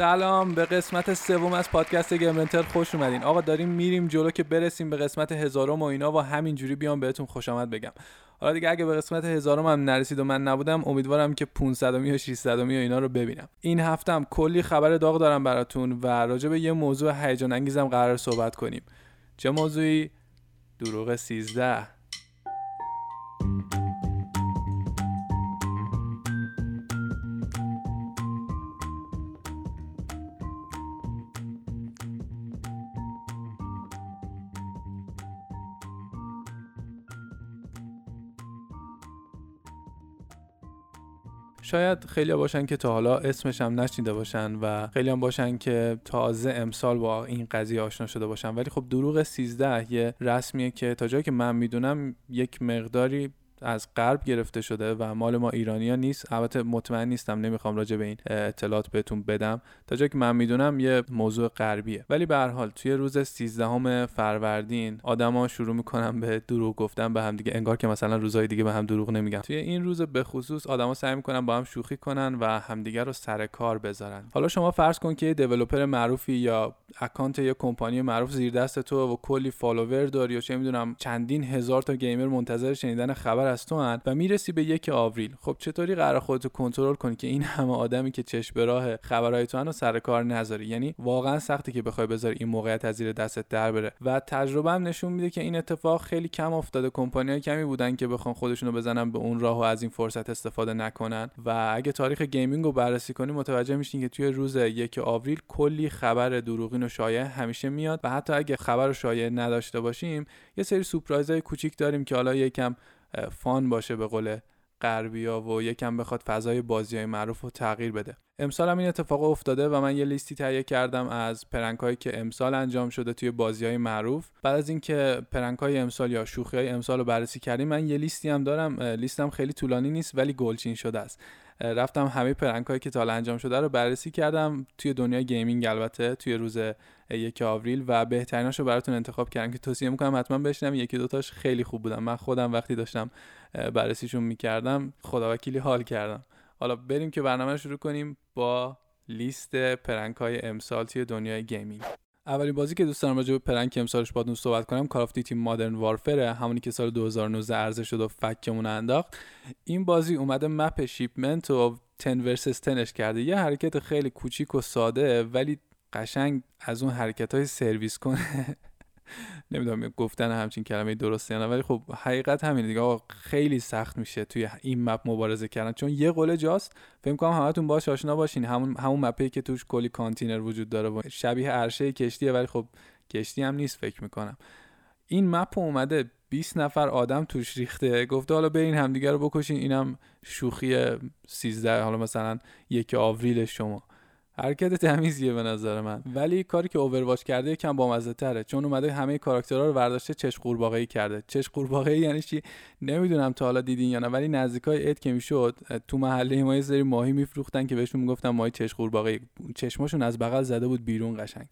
سلام به قسمت سوم از پادکست گیمرنتر خوش اومدین. آقا داریم میریم جلو که برسیم به قسمت هزارم و اینا و همینجوری بیام بهتون خوش آمد بگم. حالا دیگه اگه به قسمت هزارم هم نرسید و من نبودم امیدوارم که 500 و 600 و اینا رو ببینم. این هفته هم کلی خبر داغ دارم براتون و راجع به یه موضوع هیجان انگیزم قرار صحبت کنیم. چه موضوعی؟ دروغ 13 شاید خیلی باشن که تا حالا اسمش هم نشنیده باشن و خیلی هم باشن که تازه امسال با این قضیه آشنا شده باشن. ولی خب دروغ 13 یه رسمیه که تا جایی که من می‌دونم یک مقداری از غرب گرفته شده و مال ما ایرانیا نیست. البته مطمئن نیستم نمی‌خوام راجع به این اطلاعات بهتون بدم. تا جایی که من می‌دونم یه موضوع غربیه. ولی به هر حال توی روز 13 فروردین آدما شروع می‌کنن به دروغ گفتن به هم دیگه انگار که مثلا روزهای دیگه به هم دروغ نمیگن. توی این روز به خصوص آدما سعی می‌کنن با هم شوخی کنن و همدیگه رو سر کار بذارن. حالا شما فرض کن که یه دیولپر معروفی یا اکانت یه کمپانی معروف زیر دست تو و کلی فالوور داری و چه می‌دونم چندین هزار تا gamer منتظر شنیدن خبر از تو هن و می‌رسی به یک آوریل. خب چطوری قرار خودتو کنترل کنی که این همه آدمی که چش به راه خبرهای تو و سر کار نذاری؟ یعنی واقعا سختی که بخوای بذاری این موقعیت از زیر دستت در بره. و تجربه هم نشون میده که این اتفاق خیلی کم افتاده. کمپانی کمی بودن که بخوان خودشونو بزنن به اون راه و از این فرصت استفاده نکنن. و اگه تاریخ gaming رو بررسی کنی متوجه میشین که توی روز یک آوریل کلی خبر دروغین و شایعه همیشه میاد. و حتی اگه خبر و شایعه نداشته باشیم یه سری سورپرایزهای کوچیک داریم که حالا یکم fun باشه به قول غربیا و یکم بخواد فضای بازی های معروف رو تغییر بده. امسال هم این اتفاق افتاده و من یه لیستی تهیه کردم از prank هایی که امسال انجام شده توی بازی های معروف. بعد از اینکه prank های امسال یا شوخی های امسال رو بررسی کردیم من یه لیستی هم دارم. لیستم خیلی طولانی نیست ولی گلچین شده است. رفتم همه prank هایی که تا انجام شده رو بررسی کردم. توی دنیای gaming البته توی روز یک آوریل و بهتریناشو براتون انتخاب کردم که توصیه می‌کنم حتما بشنوین یکی دوتاش خیلی خوب بودن من خودم وقتی داشتم بررسیشون می‌کردم خدا وکیلی حال کردم. حالا بریم که برنامه رو شروع کنیم با لیست prank های امسال توی دنیای gaming. اولین بازی که دوست دارم راجع به prank امسالش باهاتون صحبت کنم Call of Duty Modern Warfare ه همونی که سال 2019 عرضه شد و فکمون انداخت. این بازی اومده map Shipment و 10 versus 10 کرده. یه حرکت خیلی کوچیک و ساده ولی قشنگ از اون حرکت های سرویس کنه نمی‌دونم گفتن همچین کلمه درسته نه ولی خب حقیقت همین دیگه. آقا خیلی سخت میشه توی این مپ مبارزه کردن. چون یه قله جاست. فکر کنم همتون باش آشنا باشین. همون همون مپی که توش کلی کانتینر وجود داره شبیه عرشه کشتیه ولی خب کشتی هم نیست فکر می‌کنم. این مپ اومده 20 نفر آدم توش ریخته. گفته حالا برین همدیگه رو بکشین. اینم شوخی 13 حالا مثلا یک آوریل شما. حرکت تمیزیه به نظر من. ولی کاری که اوورواچ کرده یکم بامزه تره چون اومده همه کاراکترها رو برداشته چش قورباغه‌ای کرده. چش قورباغه‌ای یعنی چی؟ نمی‌دونم تا حالا دیدین یا نه ولی نزدیکای اد که می‌شد تو محله ما یه سری ماهی میفروختن که بهشون می‌گفتن ماهی چش قورباغه‌ای. چشماشون از بغل زده بود بیرون قشنگ.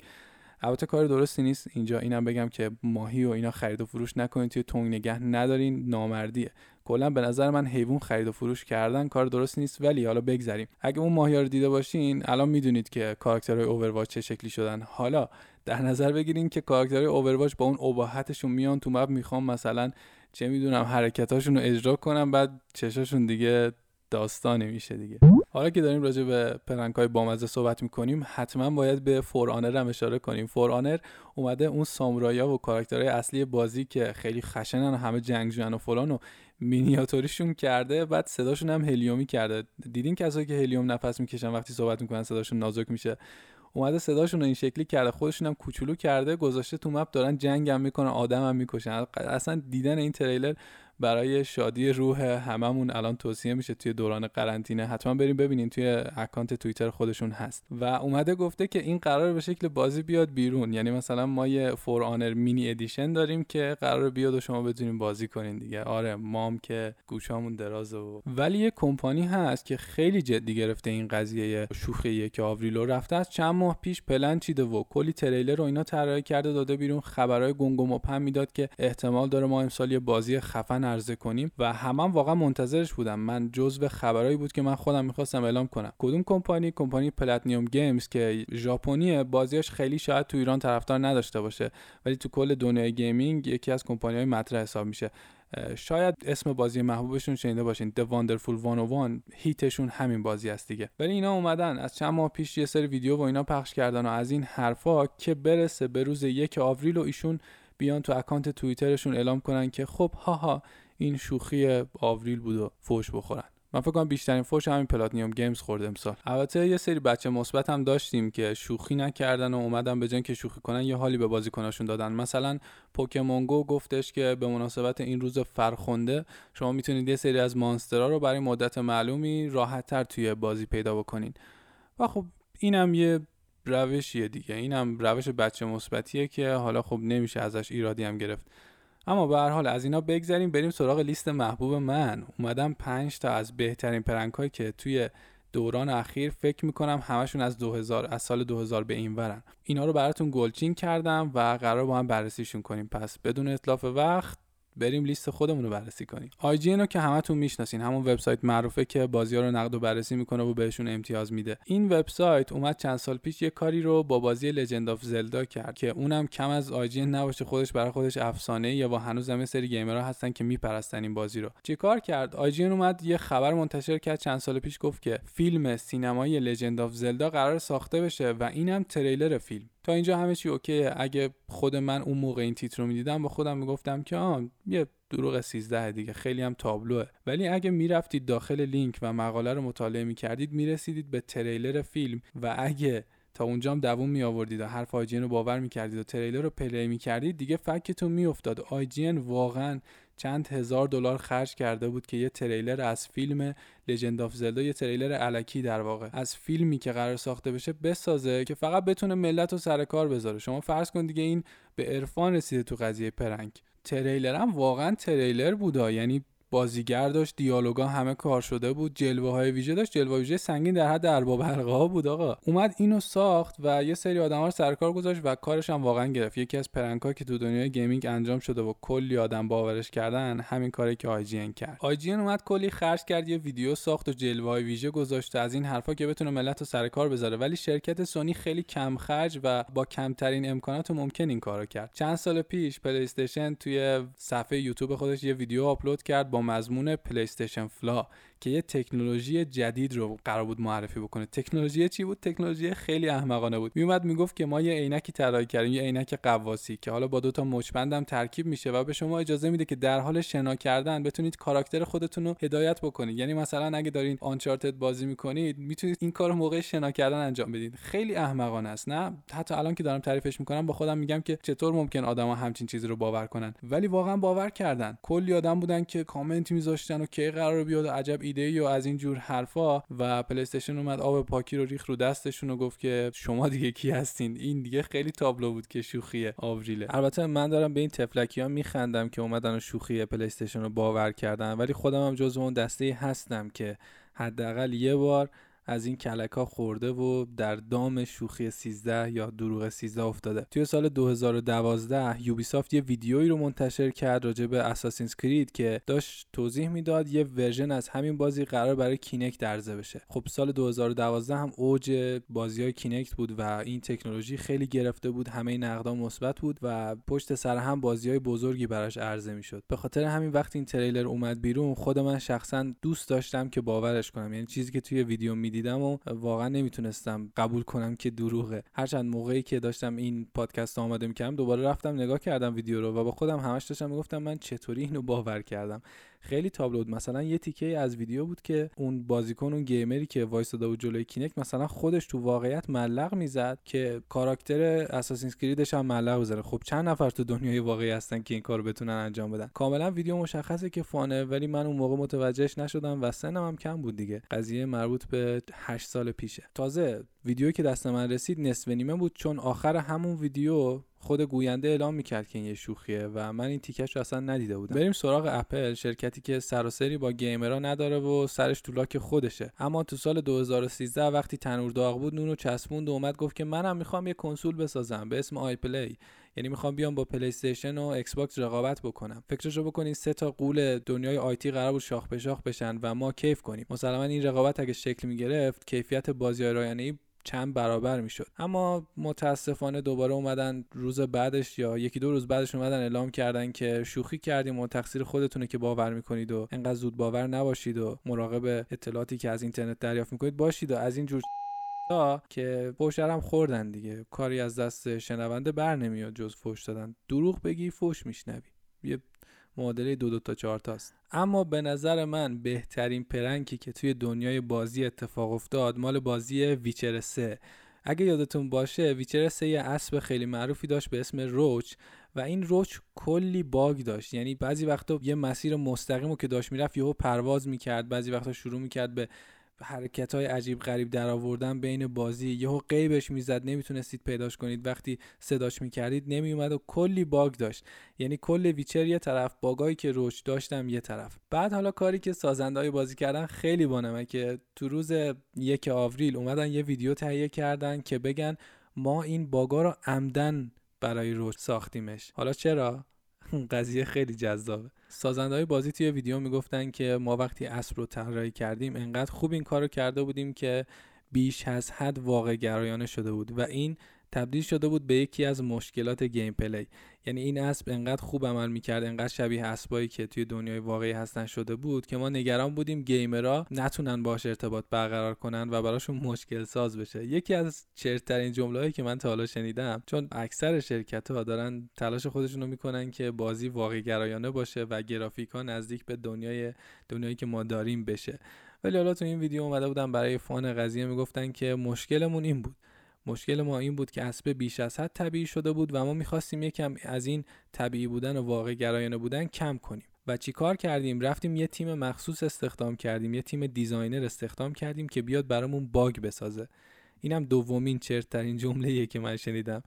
البته کار درستی نیست اینجا. اینم بگم که ماهی و اینا خرید و فروش نکنید توی تنگ نگه ندارین. نامردیه. کلا به نظر من حیوان خرید و فروش کردن کار درست نیست ولی حالا بگذریم. اگه اون ماهی رو دیده باشین الان می‌دونید که کاراکترهای Overwatch چه شکلی شدن. حالا در نظر بگیرین که کاراکترهای Overwatch با اون ابهتشون میان تو map می‌خوان مثلا چه می‌دونم حرکتاشون رو اجرا کنم بعد چشاشون دیگه داستانی میشه دیگه. حالا که داریم راجع به prank های بامزه صحبت می‌کنیم حتما باید به For Honor هم اشاره کنیم. For Honor اومده اون سامورایا و کاراکترهای اصلی بازی که خیلی خشنن و همه جنگجوین و فلان و مینیاتوریشون کرده بعد صداشون هم هلیومی کرده. دیدین کسایی که هلیوم نفس می‌کشن وقتی صحبت می‌کنن صداشون نازک میشه؟ اومده صداشون رو این شکلی کرده خودشون هم کوچولو کرده گذاشته تو map دارن جنگ هم می‌کنن آدم هم می‌کشن. اصلا دیدن این تریلر برای شادی روح هممون الان توصیه میشه توی دوران قرنطینه. حتما برین ببینین توی اکانت توییتر خودشون هست. و اومده گفته که این قرار به شکل بازی بیاد بیرون. یعنی مثلا ما یه For Honor mini edition داریم که قرار بیاد و شما بتونین بازی کنین دیگه. آره مام که گوشامون درازه و ولی یه کمپانی هست که خیلی جدی گرفته این قضیه شوخی یک آوریل و رفته. از چند ماه پیش پلن چیده و کلی تریلر و اینا طراحی کرده داده بیرون. خبرهای گنگ و مبهم می‌داد که احتمال داره ما امسال یه بازی خفن عرضه کنیم و همه هم واقعا منتظرش بودم. من جزو خبرایی بود که من خودم می‌خواستم اعلام کنم. کدوم کمپانی؟ کمپانی PlatinumGames که ژاپنیه. بازیاش خیلی شاید تو ایران طرفدار نداشته باشه ولی تو کل دنیای gaming یکی از کمپانی های مطرح حساب میشه. شاید اسم بازی محبوبشون شنیده باشین. The Wonderful 101 hit شون همین بازی است دیگه. ولی اینا اومدن. از چند ماه پیش یه سری ویدیو و اینا پخش کردن و از این حرفا که برسه به روز یک آوریل و ایشون بیان تو اکانت توییترشون اعلام کنن که خب هاها این شوخی آوریل بود و فوش بخورن. من فکر کنم بیشترین فوش همین پلاتینیوم گیمز خورد امسال. البته یه سری بچه مثبت هم داشتیم که شوخی نکردن و اومدن به جای اینکه شوخی کنن یه حالی به بازیکناشون دادن. مثلا Pokémon Go گفتش که به مناسبت این روز فرخنده شما می‌تونید یه سری از monster ها رو برای مدت معلومی راحت تر توی بازی پیدا بکنین. و خب اینم یه روشیه دیگه. اینم روش بچه مثبتیه که حالا خب نمیشه ازش ایرادی هم گرفت. اما به هر حال از اینا بگذریم بریم سراغ لیست محبوب من. اومدم 5 تا از بهترین prank هایی که توی دوران اخیر فکر می‌کنم همشون از 2000 از سال 2000 به این ورن. اینا رو براتون گلچین کردم و قراره با هم بررسیشون کنیم. پس بدون اتلاف وقت بریم لیست خودمون رو بررسی کنیم. IGN رو که همتون می‌شناسین همون وبسایت معروفه که بازی ها رو نقد و بررسی می‌کنه و بهشون امتیاز میده. این وبسایت اومد چند سال پیش یه کاری رو با بازی Legend of Zelda کرد که اونم کم از IGN نباشه خودش برای خودش افسانه‌ایه بابا هنوز هم سری gamer ها هستن که میپرستن این بازی رو. کار کرد؟ IGN اومد یه خبر منتشر کرد چند سال پیش گفت که فیلم سینمایی Legend of Zelda قراره ساخته بشه و اینم تریلر فیلم. تا اینجا همه چی OK ئه اگه خود من اون موقع این تیتر رو می‌دیدم با خودم می‌گفتم که آه یه دروغ 13 دیگه خیلی هم تابلوه. ولی اگه می‌رفتید داخل لینک و مقاله رو مطالعه می‌کردید می‌رسیدید به تریلر فیلم. و اگه تا اونجا هم دووم می آوردید و حرف IGN رو باور می‌کردید و تریلر رو play می‌کردید دیگه فکتون میافتاد. IGN واقعا چند هزار دلار خرج کرده بود که یه تریلر از فیلم Legend of Zelda یه تریلر الکی در واقع از فیلمی که قراره ساخته بشه بسازه که فقط بتونه ملت رو سر کار بذاره. شما فرض کن دیگه این به عرفان رسیده تو قضیه prank. تریلر هم واقعا تریلر بودا یعنی بازیگر داشت دیالوگا همه کار شده بود جلوه های ویژه داشت جلوه ویژه سنگین در حد ارباب حلقه ها بود آقا. اومد اینو ساخت و یه سری آدم ها رو سرکار گذاشت و کارش هم واقعا گرفت. یکی از prank ا که تو دنیای gaming انجام شده و کلی آدم باورش کردن همین کاری که آی کرد. آی اومد کلی خرج کرد یه ویدیو ساخت و جلوه های ویژه گذاشت از این حرفا که بتونه ملت رو سر کار بذاره. ولی شرکت سونی خیلی کم خرج و با کمترین امکانات ممکن این کارو کرد. چند سال پیش PlayStation توی صفحه یوتیوب خودش یه ویدیو آپلود کرد با مضمون PlayStation Flow که یه تکنولوژی جدید رو قرار بود معرفی بکنه. تکنولوژی چی بود؟ تکنولوژی خیلی احمقانه بود. میومد می‌گفت که ما یه عینکی طراحی کردیم یه عینک غواصی که حالا با دو تا مچبندم ترکیب میشه و به شما اجازه میده که در حال شنا کردن بتونید کاراکتر خودتون رو هدایت بکنید. یعنی مثلا اگه دارین Uncharted بازی می‌کنید می‌تونید این کار موقع شنا کردن انجام بدید خیلی احمقانه است نه؟ حتی الان که دارم تعریفش می‌کنم با خودم میگم که چطور ممکنه آدما همچین چیزی رو باور کنن. ولی واقعا باور کردن. کلی آدم بودن که کامنت میذاشتن و کی قراره بیاد عجب ایده‌ای و از این جور حرفا و PlayStation اومد آب پاکی رو ریخت رو دستشون و گفت که شما دیگه کی هستین؟ این دیگه خیلی تابلو بود که شوخی آوریله البته من دارم به این طفلکی ها میخندم که اومدن و شوخی PlayStation رو باور کردن ولی خودم هم جز اون دسته هستم که حداقل یه بار از این کلک ها خورده و در دام شوخی 13 یا دروغ 13 افتاده. توی سال 2012 Ubisoft یه ویدیویی رو منتشر کرد راجع به Assassin's Creed که داشت توضیح می‌داد یه version از همین بازی قراره برای Kinect عرضه بشه. خب سال 2012 هم اوج بازی های Kinect بود و این تکنولوژی خیلی گرفته بود همه نقدا مثبت بود و پشت سر هم بازی های بزرگی براش عرضه می‌شد. به خاطر همین وقتی این تریلر اومد بیرون خود من شخصا دوست داشتم که باورش کنم. یعنی چیزی که توی ویدیو می‌دید دیدم و واقعا نمی‌تونستم قبول کنم که دروغه. هرچند موقعی که داشتم این پادکست آماده می‌کردم دوباره رفتم نگاه کردم ویدیو رو و با خودم همش داشتم می‌گفتم من چطوری اینو باور کردم. خیلی تابلو بود. مثلا یه تیکه از ویدیو بود که اون بازیکن اون گیمری که وایساده بود جلوی کینک مثلا خودش تو واقعیت ملق می‌زد که کاراکتر اساسین کریدش هم ملق بزنه خب چند نفر تو دنیای واقعی هستن که این کارو بتونن انجام بدن؟ کاملا ویدیو مشخصه که فانه ولی من اون موقع متوجهش نشدم و سنم هم کم بود دیگه. قضیه مربوط به 8 سال پیشه. تازه ویدیویی که دست من رسید نصف نیمه بود چون آخر همون ویدیو خود گوینده اعلام می‌کرد که این یه شوخیه و من این تیکش رو اصلا ندیده بودم. بریم سراغ اپل شرکتی که سری با gamer ها نداره و سرش تو لاک خودشه. اما تو سال 2013 وقتی تنور داغ بود نونو چسبوند و اومد گفت که منم می‌خوام یه کنسول بسازم به اسم iPlay یعنی می‌خوام بیام با PlayStation و Xbox رقابت بکنم. فکرشو بکنین سه تا غول دنیای IT قرار بود شاخ به شاخ بشن و ما کیف کنیم. مسلما این رقابت اگه شکل می‌گرفت کیفیت بازی ای چند برابر می‌شد. اما متاسفانه دوباره اومدن روز بعدش یا یکی دو روز بعدش اومدن اعلام کردن که شوخی کردیم و تقصیر خودتونه که باور می‌کنید و انقدر زود باور نباشید و مراقب اطلاعاتی که از اینترنت دریافت می‌کنید باشید و از این جور که فوشرم خوردن دیگه. کاری از دست شنونده بر نمیاد جز فوش دادن. دروغ بگی فوش میشنوی. یه معادله دو دو تا چهار تاست اما به نظر من بهترین پرنکی که توی دنیای بازی اتفاق افتاد مال بازی ویچر 3 اگه یادتون باشه ویچر 3 یه اسب خیلی معروفی داشت به اسم روچ و این روچ کلی باگ داشت. یعنی بعضی وقتا یه مسیر مستقیم که داشت می‌رفت یهو پرواز می‌کرد بعضی وقتا شروع می‌کرد به حرکت های عجیب غریب در آوردن بین بازی. یهو قیبش می‌زد نمی‌تونستید پیداش کنید. وقتی صداش می‌کردید نمیومد و کلی باگ داشت. یعنی کل ویچر یه طرف باگایی که روش داشتم یه طرف. بعد حالا کاری که سازنده بازی کردن خیلی بانمه که تو روز یک آوریل اومدن یه ویدیو تهیه کردن که بگن ما این bug ا رو عمدا برای Roach ساختیمش. حالا چرا؟ قضیه خیلی جذابه. سازنده های بازی توی ویدیو می‌گفتن که ما وقتی اسب رو طراحی کردیم انقدر خوب این کارو کرده بودیم که بیش از حد واقع گرایانه شده بود. و این تبدیل شده بود به یکی از مشکلات gameplay. یعنی این اسب انقدر خوب عمل می‌کرد انقدر شبیه اسبایی که توی دنیای واقعی هستن شده بود که ما نگران بودیم gamer ها نتونن باش ارتباط برقرار کنن و براشون مشکل ساز بشه. یکی از چرترین جمله‌ای که من تا حالا شنیدم چون اکثر شرکت ها دارن تلاش خودشون رو می‌کنن که بازی واقع گرایانه باشه و گرافیکا نزدیک به دنیای دنیایی که ما داریم بشه. ولی حالا تو این ویدیو اومده بودن برای fun قضیه می‌گفتن که مشکلمون این بود. مشکل ما این بود که اسب بیش از حد طبیعی شده بود و ما می‌خواستیم یکم از این طبیعی بودن و واقع گرایانه بودن کم کنیم. و چی کار کردیم؟ رفتیم یه تیم مخصوص استخدام کردیم یه تیم designer استخدام کردیم که بیاد برامون bug بسازه. اینم دومین چرترین جمله که من شنیدم.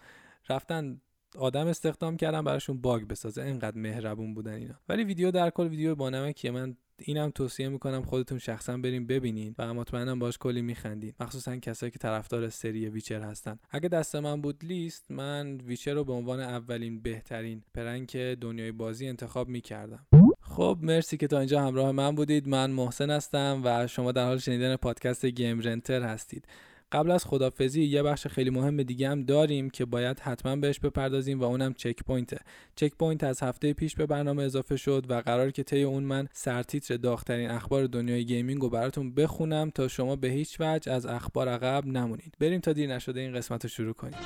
رفتن آدم استخدام کردن براشون bug بسازه. انقدر مهربون بودن اینا. ولی ویدیو در کل ویدیو باحالیه که من اینم توصیه می‌کنم خودتون شخصا برین ببینین و مطمئنم باش کلی میخندین. مخصوصا کسایی که طرفدار سری Witcher هستن. اگه دست من بود لیست من Witcher رو به عنوان اولین بهترین prank دنیای بازی انتخاب می‌کردم. خب مرسی که تا اینجا همراه من بودید. من محسن هستم و شما در حال شنیدن پادکست GameRenter هستید. قبل از خدافظی یه بخش خیلی مهم دیگه هم داریم که باید حتما بهش بپردازیم و اونم checkpoint ه checkpoint از هفته پیش به برنامه اضافه شد و قرار که طی اون من سرتیتر داغترین اخبار دنیای gaming رو براتون بخونم تا شما به هیچ وجه از اخبار عقب نمونید. بریم تا دیر نشده این قسمت رو شروع کنیم.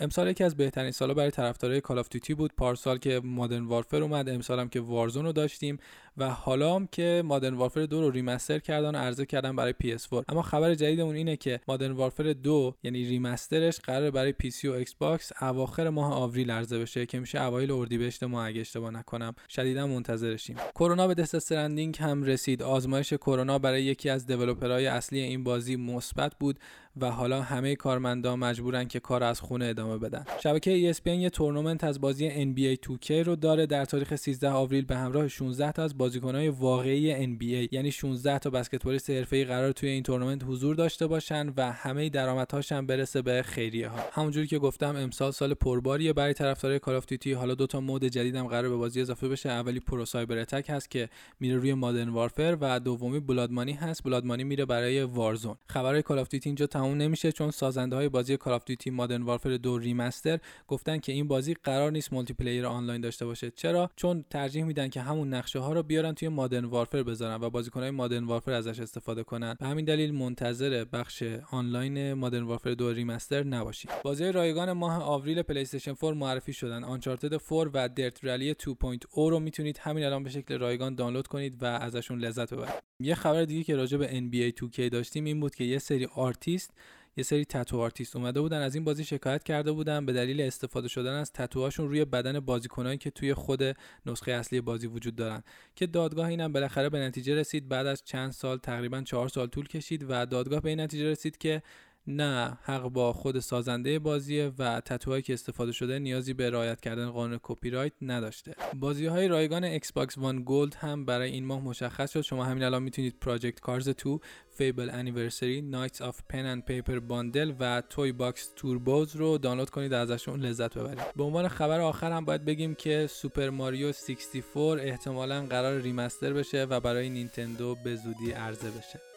امسال یکی از بهترین سالا برای طرفدارای Call of Duty بود. پارسال که Modern Warfare اومد امسال هم که Warzone رو داشتیم و حالا هم که Modern Warfare 2 رو remaster کردن و عرضه کردن برای PS4 اما خبر جدیدمون اینه که Modern Warfare 2 یعنی remaster ش قرار برای PC و Xbox اواخر ماه آوریل عرضه بشه که میشه اوایل اردیبهشت ماه اگه اشتباه نکنم. شدیدا منتظرشیم. کرونا به Death Stranding هم رسید. آزمایش کرونا برای یکی از developer های اصلی این بازی مثبت بود. و حالا همه کارمندان مجبورن که کار از خونه ادامه بدن. شبکه ESPN یه تورنمنت از بازی NBA 2K رو داره در تاریخ 13 آوریل به همراه 16 تا از بازیکنهای واقعی NBA یعنی 16 تا بسکتبالیست حرفه‌ای قرار توی این تورنمنت حضور داشته باشن و همه درآمدهاش هم برسه به خیریه ها همونجوری که گفتم امسال سال پرباریه برای طرفدارای Call of Duty حالا دو تا mode جدیدم قرار به بازی اضافه بشه. اولی Pro Cyber Attack هست که میره روی Modern Warfare و دومی Blood Money هست. Blood Money میره برای Warzone خبرهای Call of Duty اینجا تموم نمیشه چون سازنده های بازی Call of Duty Modern Warfare دو remaster گفتن که این بازی قرار نیست multiplayer آنلاین داشته باشه. چرا؟ چون ترجیح میدن که همون نقشه ها رو بیارن توی Modern Warfare بذارن و های Modern Warfare ازش استفاده کنن. به همین دلیل منتظر بخش آنلاین Modern Warfare دو remaster نباشید. بازی رایگان ماه آوریل PlayStation 4 معرفی شدن. Uncharted 4 و Dirt Rally 2.0 رو می‌تونید همین الان به شکل رایگان دانلود کنید و ازشون لذت ببرید. یه خبر دیگه که راجع به NBA 2K داشتیم این بود که یه سری آرتیست یه سری tattoo artist اومده بودن از این بازی شکایت کرده بودن. به دلیل استفاده شدن از تتوهاشون روی بدن بازیکنایی که توی خود نسخه اصلی بازی وجود دارن. که دادگاه اینم بالاخره به نتیجه رسید. بعد از چند سال تقریبا چهار سال طول کشید و دادگاه به این نتیجه رسید که نه حق با خود سازنده بازیه و تتوهایی که استفاده شده نیازی به رعایت کردن قانون کپی رایت نداشته. بازی های رایگان Xbox One Gold هم برای این ماه مشخص شد. شما همین الان می‌تونید Project Cars 2 Fable Anniversary Knights of Pen and Paper Bundle و Toybox Turbos رو دانلود کنید و ازشون لذت ببرید. به عنوان خبر آخر هم باید بگیم که Super Mario 64 احتمالا قرار remaster بشه و برای نینتندو به زودی عرضه بشه.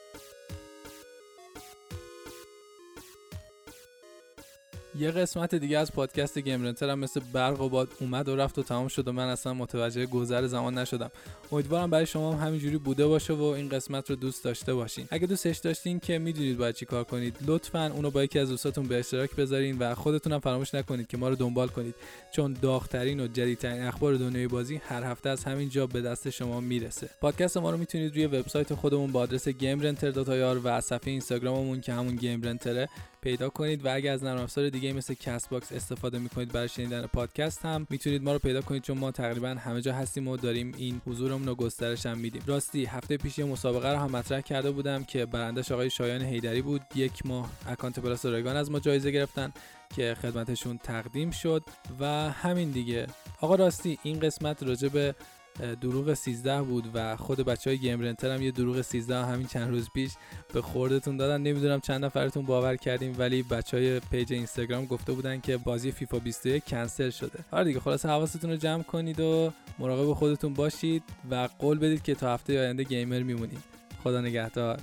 یه قسمت دیگه از پادکست گیم رنتر هم مثل برق و باد اومد و رفت و تمام شد و من اصلا متوجه گذر زمان نشدم. امیدوارم برای شما هم همینجوری بوده باشه و این قسمت رو دوست داشته باشین. اگه دوستش داشتین که می‌دونید باید چی کار کنید لطفا اونو با یکی از دوستاتون به اشتراک بذارین و خودتون هم فراموش نکنید که ما رو دنبال کنید. چون داغترین و جدیدترین اخبار دنیای بازی هر هفته از همین جا به دست شما می‌رسه. پادکست ما رو می‌تونید روی وبسایت خودمون با آدرس gamerenter.ir و صفحه اینستاگراممون که همون گیم پیدا کنید و اگر از نرم افزار دیگه مثل Castbox استفاده می‌کنید برای شنیدن پادکست هم. می‌تونید ما رو پیدا کنید چون ما تقریبا همه جا هستیم و داریم این حضورمون رو گسترش هم میدیم. راستی هفته پیش یه مسابقه رو هم مطرح کرده بودم که برنده‌ش آقای شایان حیدری بود. یک ماه account Plus رایگان از ما جایزه گرفتن که خدمتشون تقدیم شد و همین دیگه. آقا راستی این قسمت راجع به دروغ 13 بود و خود بچه های GameRenter هم یه دروغ 13 همین چند روز پیش به خوردتون دادن. نمی‌دونم چند نفرتون باور کردید ولی بچه های page اینستاگرام گفته بودن که بازی فیفا 21 کنسل شده. آره دیگه خلاص حواستون رو جمع کنید و مراقب خودتون باشید و قول بدید که تا هفته آینده gamer میمونید خدا نگهدار.